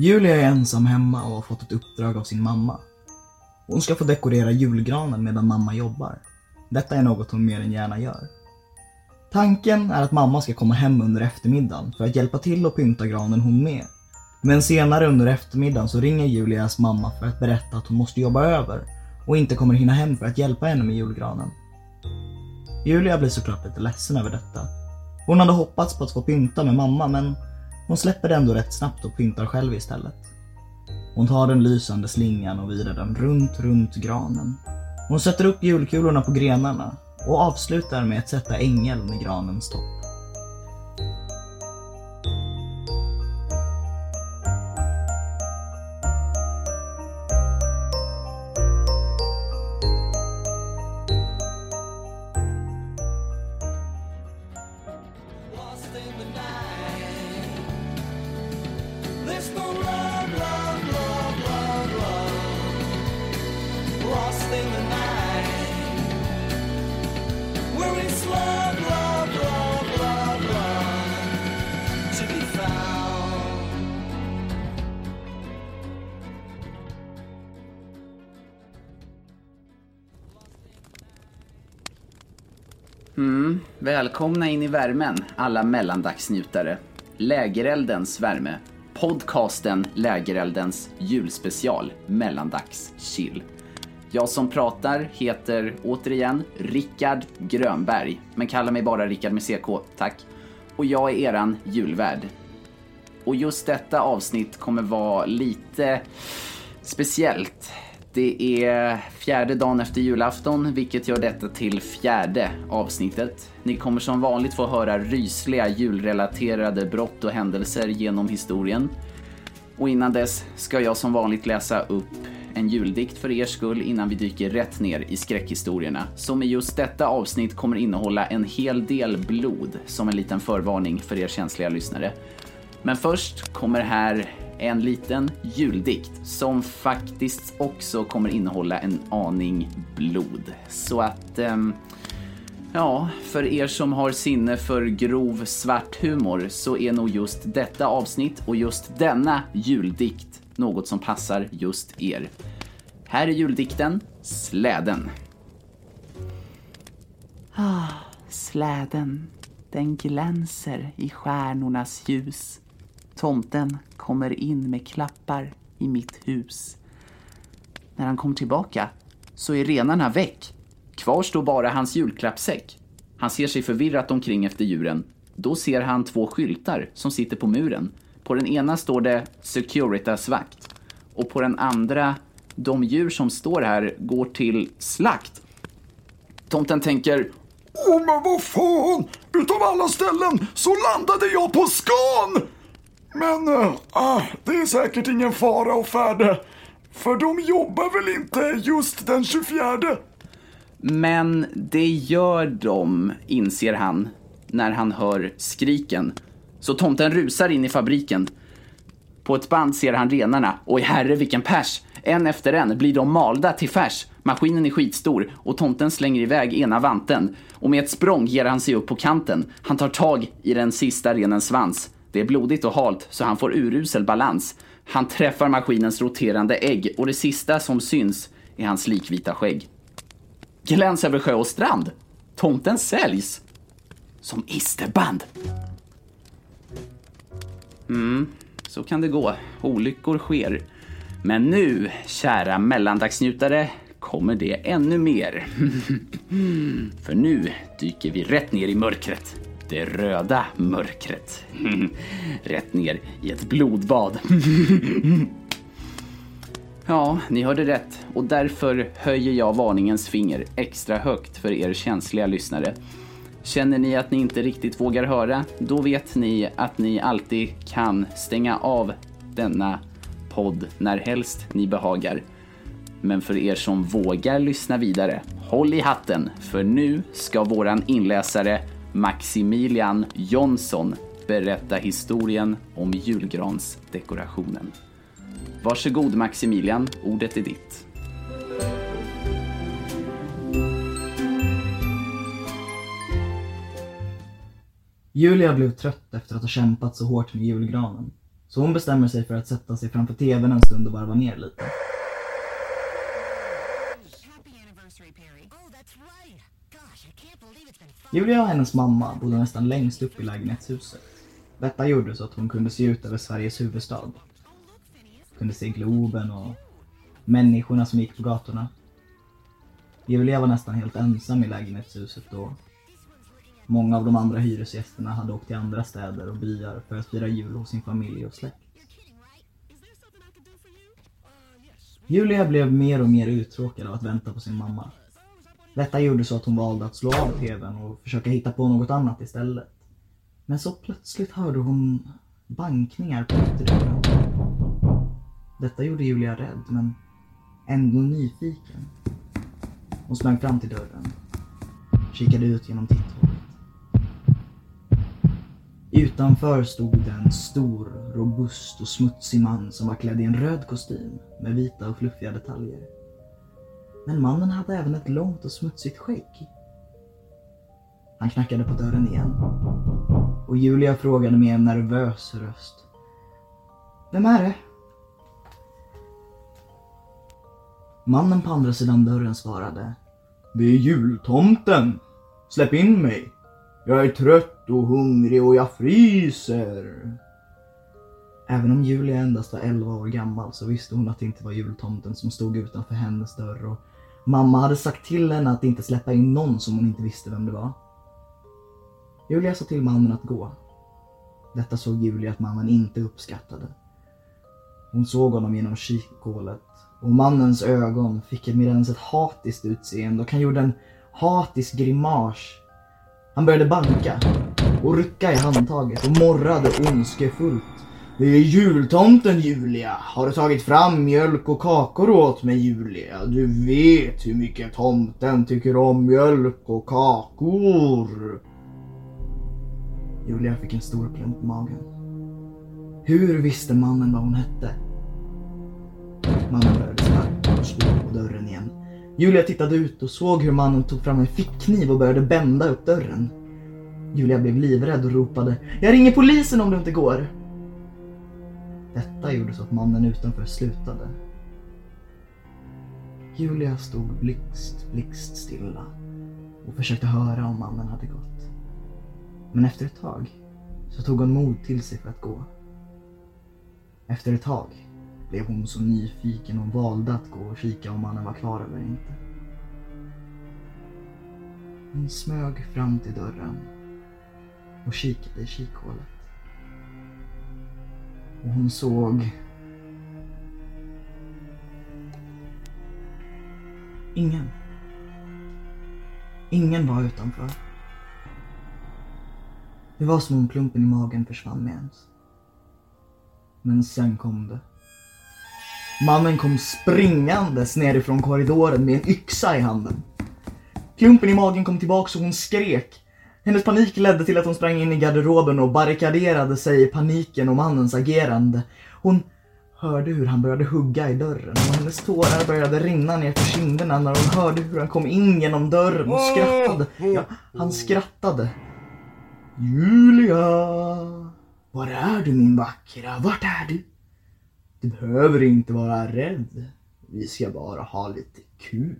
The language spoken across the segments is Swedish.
Julia är ensam hemma och har fått ett uppdrag av sin mamma. Hon ska få dekorera julgranen medan mamma jobbar. Detta är något hon mer än gärna gör. Tanken är att mamma ska komma hem under eftermiddagen för att hjälpa till att pynta granen hon med. Men senare under eftermiddagen så ringer Julias mamma för att berätta att hon måste jobba över och inte kommer hinna hem för att hjälpa henne med julgranen. Julia blir såklart lite ledsen över detta. Hon hade hoppats på att få pynta med mamma men hon släpper det ändå rätt snabbt och pyntar själv istället. Hon tar den lysande slingan och virar den runt, runt granen. Hon sätter upp julkulorna på grenarna och avslutar med att sätta ängeln i granens topp. Mm, välkomna in i värmen, alla mellandagsnjutare. Lägereldens värme. Podcasten Lägereldens julspecial, Mellandags chill. Jag som pratar heter återigen Rickard Grönberg, men kalla mig bara Rickard med CK, tack. Och jag är eran julvärd. Och just detta avsnitt kommer vara lite speciellt. Det är fjärde dagen efter julafton, vilket gör detta till fjärde avsnittet. Ni kommer som vanligt få höra rysliga julrelaterade brott och händelser genom historien. Och innan dess ska jag som vanligt läsa upp en juldikt för er skull innan vi dyker rätt ner i skräckhistorierna, som i just detta avsnitt kommer innehålla en hel del blod, som en liten förvarning för er känsliga lyssnare. Men först kommer här en liten juldikt som faktiskt också kommer innehålla en aning blod. Så att, ehm, ja, för er som har sinne för grov svart humor så är nog just detta avsnitt och just denna juldikt något som passar just er. Här är juldikten Släden. Ah, släden, den glänser i stjärnornas ljus. Tomten kommer in med klappar i mitt hus. När han kommer tillbaka så är renarna väck. Kvar står bara hans julklappssäck. Han ser sig förvirrat omkring efter djuren. Då ser han två skyltar som sitter på muren. På den ena står det Securitas-vakt och på den andra de djur som står här går till slakt. Tomten tänker Åh, men vad fan! Utav alla ställen så landade jag på Scan! Men, äh, det är säkert ingen fara och färde. För de jobbar väl inte just den 24? Men det gör de, inser han när han hör skriken. Så tomten rusar in i fabriken. På ett band ser han renarna. Oj herre vilken pers! En efter en blir de malda till färs. Maskinen är skitstor och tomten slänger iväg ena vanten. Och med ett språng ger han sig upp på kanten. Han tar tag i den sista renens svans. Det är blodigt och halt så han får urusel balans. Han träffar maskinens roterande ägg och det sista som syns är hans likvita skägg. Gläns över sjö och strand. Tomten säljs. Som isterband. Mm, så kan det gå. Olyckor sker. Men nu, kära mellandagsnjutare, kommer det ännu mer. För nu dyker vi rätt ner i mörkret. Det röda mörkret. rätt ner i ett blodbad. Ja, ni hörde rätt och därför höjer jag varningens finger extra högt för er känsliga lyssnare. Känner ni att ni inte riktigt vågar höra, då vet ni att ni alltid kan stänga av denna podd när helst ni behagar. Men för er som vågar lyssna vidare, håll i hatten för nu ska våran inläsare Maximilian Jonsson berätta historien om julgransdekorationen. Varsågod Maximilian, ordet är ditt. Julia blev trött efter att ha kämpat så hårt med julgranen. Så hon bestämmer sig för att sätta sig framför TVn en stund och varva ner lite. Oh. Julia och hennes mamma bodde nästan längst upp i lägenhetshuset. Detta gjorde så att hon kunde se ut över Sveriges huvudstad. Kunde se Globen och människorna som gick på gatorna. Julia var nästan helt ensam i lägenhetshuset då. Många av de andra hyresgästerna hade åkt till andra städer och byar för att fira jul hos sin familj och släkt. Julia blev mer och mer uttråkad av att vänta på sin mamma. Detta gjorde så att hon valde att slå av TVn och försöka hitta på något annat istället. Men så plötsligt hörde hon bankningar på ytterdörren. Detta gjorde Julia rädd, men ändå nyfiken. Hon sprang fram till dörren. Kikade ut genom titthålet. Utanför stod det en stor, robust och smutsig man som var klädd i en röd kostym med vita och fluffiga detaljer. Men mannen hade även ett långt och smutsigt skägg. Han knackade på dörren igen. Och Julia frågade med en nervös röst. Vem är det? Mannen på andra sidan dörren svarade. Det är jultomten. Släpp in mig. Jag är trött och hungrig och jag fryser. Även om Julia endast var 11 år gammal så visste hon att det inte var jultomten som stod utanför hennes dörr och mamma hade sagt till henne att inte släppa in någon som hon inte visste vem det var. Julia sa till mannen att gå. Detta såg Julia att mannen inte uppskattade. Hon såg honom genom kikhålet och mannens ögon fick med mer ett hatiskt utseende och han gjorde en hatisk grimas. Han började banka och rycka i handtaget och morrade ondskefullt. Det är jultomten Julia. Har du tagit fram mjölk och kakor åt mig Julia? Du vet hur mycket tomten tycker om mjölk och kakor. Julia fick en stor plump i magen. Hur visste mannen vad hon hette? Mannen började sparka och slå på dörren igen. Julia tittade ut och såg hur mannen tog fram en fickkniv och började bända upp dörren. Julia blev livrädd och ropade Jag ringer polisen om du inte går. Detta gjorde så att mannen utanför slutade. Julia stod blixt, blixt stilla och försökte höra om mannen hade gått. Men efter ett tag så tog hon mod till sig för att gå. Efter ett tag blev hon så nyfiken och valde att gå och kika om mannen var klar eller inte. Hon smög fram till dörren och kikade i kikhålet. Och hon såg... Ingen. Ingen var utanför. Det var som om klumpen i magen försvann med ens. Men sen kom det. Mannen kom springandes nerifrån korridoren med en yxa i handen. Klumpen i magen kom tillbaks och hon skrek. Hennes panik ledde till att hon sprang in i garderoben och barrikaderade sig i paniken och mannens agerande. Hon hörde hur han började hugga i dörren och hennes tårar började rinna ner för kinderna när hon hörde hur han kom in genom dörren och skrattade. Ja, han skrattade. Julia! Var är du min vackra? Vart är du? Du behöver inte vara rädd. Vi ska bara ha lite kul.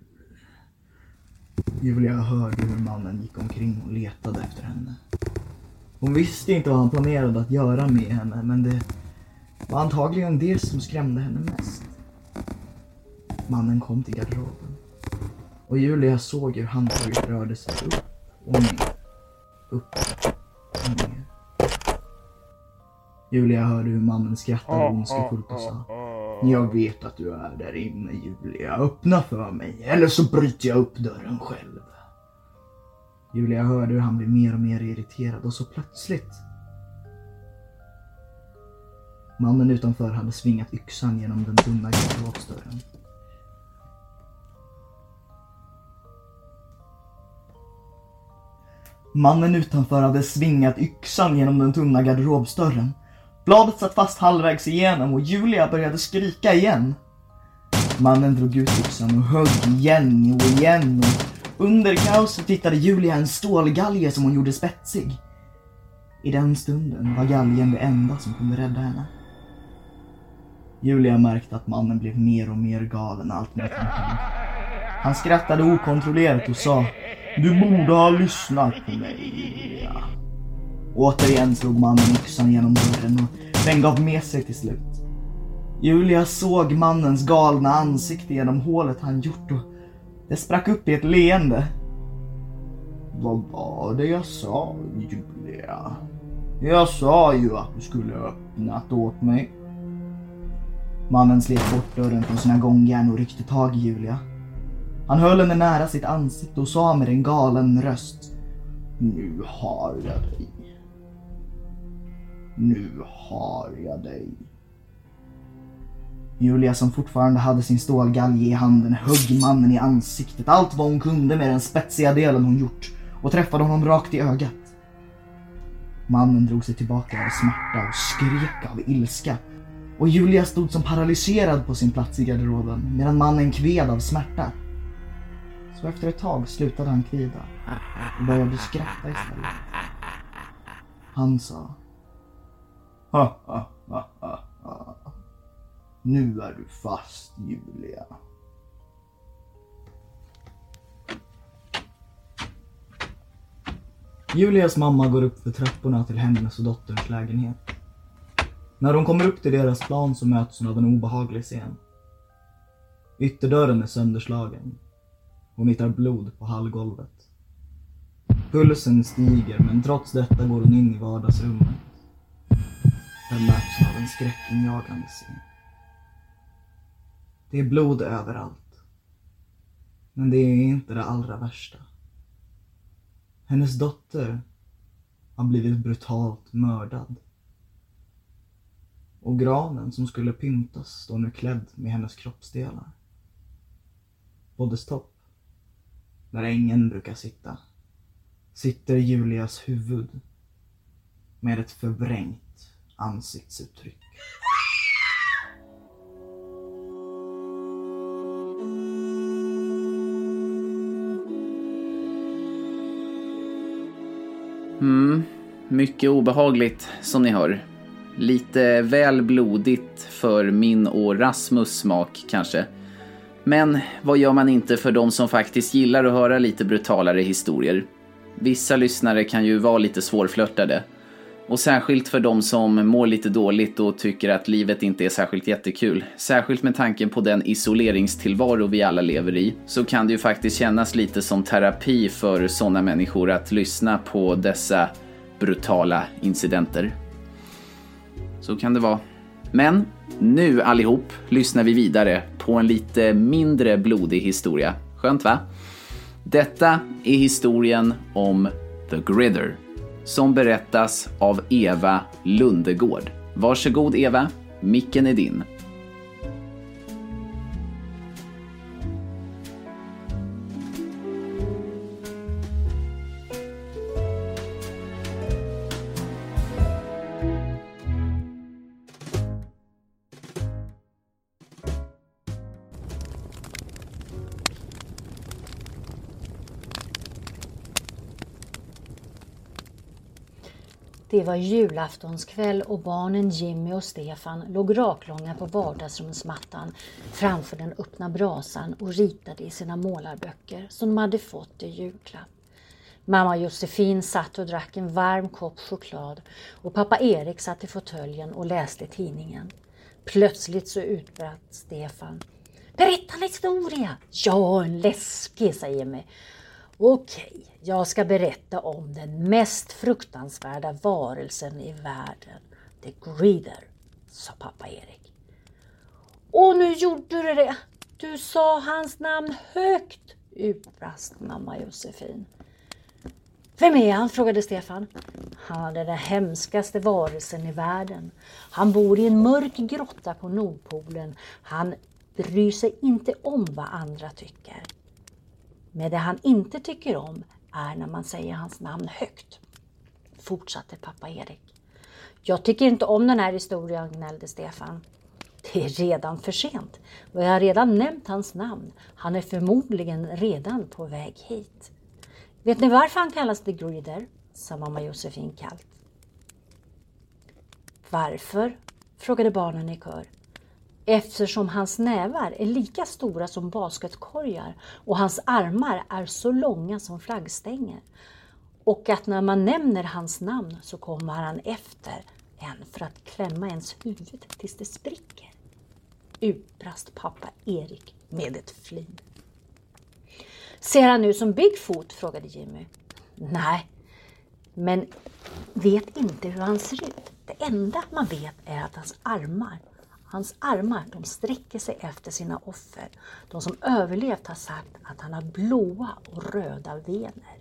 Julia hörde hur mannen gick omkring och letade efter henne. Hon visste inte vad han planerade att göra med henne men det var antagligen det som skrämde henne mest. Mannen kom till garderoben. Och Julia såg hur handtaget rörde sig upp och ner. Upp och ner. Julia hörde hur mannen skrattade ondskefullt och sa Jag vet att du är där inne Julia. Öppna för mig eller så bryter jag upp dörren själv. Julia hörde hur han blev mer och mer irriterad och så plötsligt Mannen utanför hade svingat yxan genom den tunna garderobsdörren. Mannen utanför hade svingat yxan genom den tunna garderobsdörren. Bladet satt fast halvvägs igenom och Julia började skrika igen. Mannen drog ut yxan och högg igen och igen och under kaoset hittade Julia en stålgalge som hon gjorde spetsig. I den stunden var galgen det enda som kunde rädda henne. Julia märkte att mannen blev mer och mer galen allt mer han Han skrattade okontrollerat och sa Du borde ha lyssnat på mig Julia. Återigen slog mannen yxan genom dörren och den gav med sig till slut. Julia såg mannens galna ansikte genom hålet han gjort och det sprack upp i ett leende. Vad var det jag sa, Julia? Jag sa ju att du skulle öppnat åt mig. Mannen slet bort dörren från sina gångjärn och ryckte tag i Julia. Han höll henne nära sitt ansikte och sa med en galen röst. Nu har jag dig. Nu har jag dig. Julia som fortfarande hade sin stålgalge i handen högg mannen i ansiktet allt vad hon kunde med den spetsiga delen hon gjort och träffade honom rakt i ögat. Mannen drog sig tillbaka av smärta och skrek av ilska och Julia stod som paralyserad på sin plats i garderoben medan mannen kved av smärta. Så efter ett tag slutade han kvida och började skratta istället. Han sa ha, ha, ha, ha, ha. Nu är du fast, Julia. Julias mamma går upp för trapporna till hennes och dotterns lägenhet. När de kommer upp till deras plan så möts hon av en obehaglig scen. Ytterdörren är sönderslagen. Hon hittar blod på hallgolvet. Pulsen stiger men trots detta går hon in i vardagsrummet. Den möts av en skräckinjagande scen. Det är blod överallt. Men det är inte det allra värsta. Hennes dotter har blivit brutalt mördad. Och granen som skulle pyntas står nu klädd med hennes kroppsdelar. På dess topp, där ängeln brukar sitta, sitter Julias huvud med ett förvrängt ansiktsuttryck. Mm, mycket obehagligt som ni hör. Lite väl blodigt för min och Rasmus smak kanske. Men vad gör man inte för de som faktiskt gillar att höra lite brutalare historier? Vissa lyssnare kan ju vara lite svårflörtade. Och särskilt för de som mår lite dåligt och tycker att livet inte är särskilt jättekul. Särskilt med tanken på den isoleringstillvaro vi alla lever i. Så kan det ju faktiskt kännas lite som terapi för sådana människor att lyssna på dessa brutala incidenter. Så kan det vara. Men nu allihop lyssnar vi vidare på en lite mindre blodig historia. Skönt va? Detta är historien om The Gridder som berättas av Eva Lundegård. Varsågod Eva, micken är din. Det var julaftonskväll och barnen Jimmy och Stefan låg raklånga på vardagsrumsmattan framför den öppna brasan och ritade i sina målarböcker som de hade fått i julklapp. Mamma Josefin satt och drack en varm kopp choklad och pappa Erik satt i fåtöljen och läste tidningen. Plötsligt så utbrast Stefan. Berätta en historia! Ja, en läskig, säger Jimmy. Okej, jag ska berätta om den mest fruktansvärda varelsen i världen. The Greeder, sa pappa Erik. Och nu gjorde du det! Du sa hans namn högt, utbrast mamma Josefin. Vem är han? frågade Stefan. Han är den hemskaste varelsen i världen. Han bor i en mörk grotta på Nordpolen. Han bryr sig inte om vad andra tycker. Men det han inte tycker om är när man säger hans namn högt. Fortsatte pappa Erik. Jag tycker inte om den här historien, gnällde Stefan. Det är redan för sent och jag har redan nämnt hans namn. Han är förmodligen redan på väg hit. Vet ni varför han kallas The Greeder? sa mamma Josefin kallt. Varför? frågade barnen i kör eftersom hans nävar är lika stora som basketkorgar och hans armar är så långa som flaggstänger. Och att när man nämner hans namn så kommer han efter en för att klämma ens huvud tills det spricker. Utbrast pappa Erik med ett flin. Ser han ut som Bigfoot? frågade Jimmy. Nej, men vet inte hur han ser ut. Det enda man vet är att hans armar, hans armar, de sträcker sig efter sina offer. De som överlevt har sagt att han har blåa och röda vener.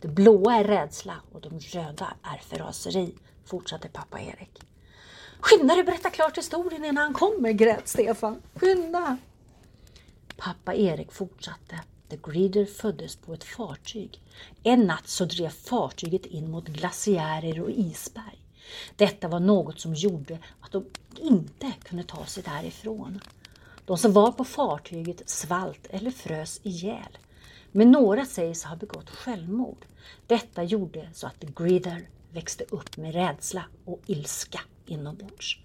Det blåa är rädsla och de röda är förraseri, fortsatte pappa Erik. Skynda dig berätta klart historien innan han kommer, grät Stefan. Skynda! Pappa Erik fortsatte. The Greeder föddes på ett fartyg. En natt så drev fartyget in mot glaciärer och isberg. Detta var något som gjorde att de inte kunde ta sig därifrån. De som var på fartyget svalt eller frös ihjäl. Men några sägs ha begått självmord. Detta gjorde så att The växte upp med rädsla och ilska inombords.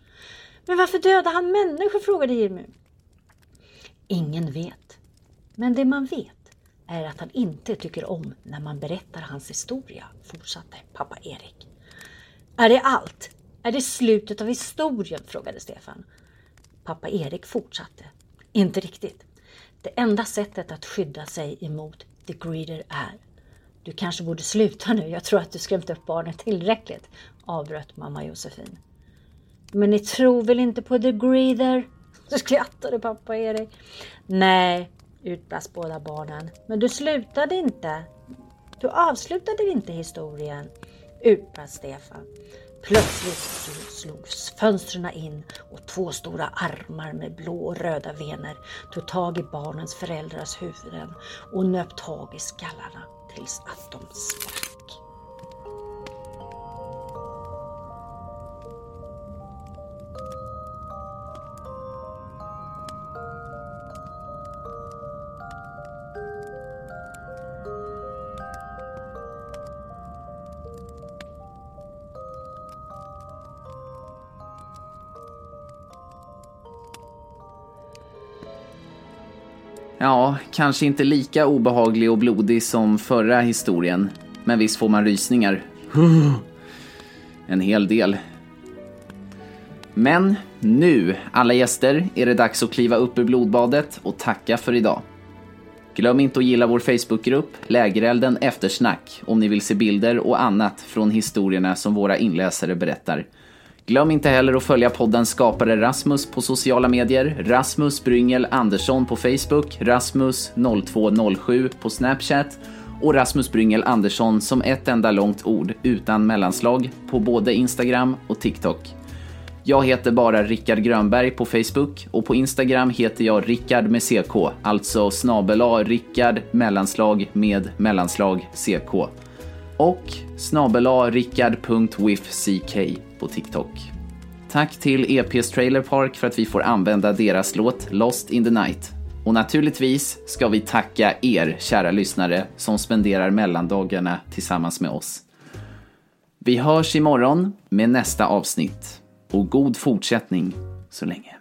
Men varför dödade han människor? frågade Jimmy. Ingen vet. Men det man vet är att han inte tycker om när man berättar hans historia, fortsatte pappa Erik. Är det allt? Är det slutet av historien? frågade Stefan. Pappa Erik fortsatte. Inte riktigt. Det enda sättet att skydda sig emot The Greeder är Du kanske borde sluta nu, jag tror att du skrämt upp barnen tillräckligt, avbröt mamma Josefin. Men ni tror väl inte på The Greeder? skrattade pappa Erik. Nej, utbrast båda barnen. Men du slutade inte. Du avslutade inte historien, utbrast Stefan. Plötsligt slogs fönstren in och två stora armar med blå och röda vener tog tag i barnens föräldrars huvuden och nöp tag i skallarna tills att de sprack. Ja, kanske inte lika obehaglig och blodig som förra historien. Men visst får man rysningar. En hel del. Men nu, alla gäster, är det dags att kliva upp ur blodbadet och tacka för idag. Glöm inte att gilla vår Facebookgrupp Lägerelden Eftersnack om ni vill se bilder och annat från historierna som våra inläsare berättar. Glöm inte heller att följa podden skapare Rasmus på sociala medier, Rasmus Bryngel Andersson på Facebook, Rasmus0207 på Snapchat och Rasmus Bryngel Andersson som ett enda långt ord utan mellanslag på både Instagram och TikTok. Jag heter bara Rickard Grönberg på Facebook och på Instagram heter jag Rickard med CK, alltså snabel A Rickard mellanslag med mellanslag CK. Och snabel A rickard.wifck på TikTok. Tack till EPS Trailer Park för att vi får använda deras låt Lost in the Night. Och naturligtvis ska vi tacka er, kära lyssnare, som spenderar mellandagarna tillsammans med oss. Vi hörs imorgon med nästa avsnitt. Och god fortsättning så länge.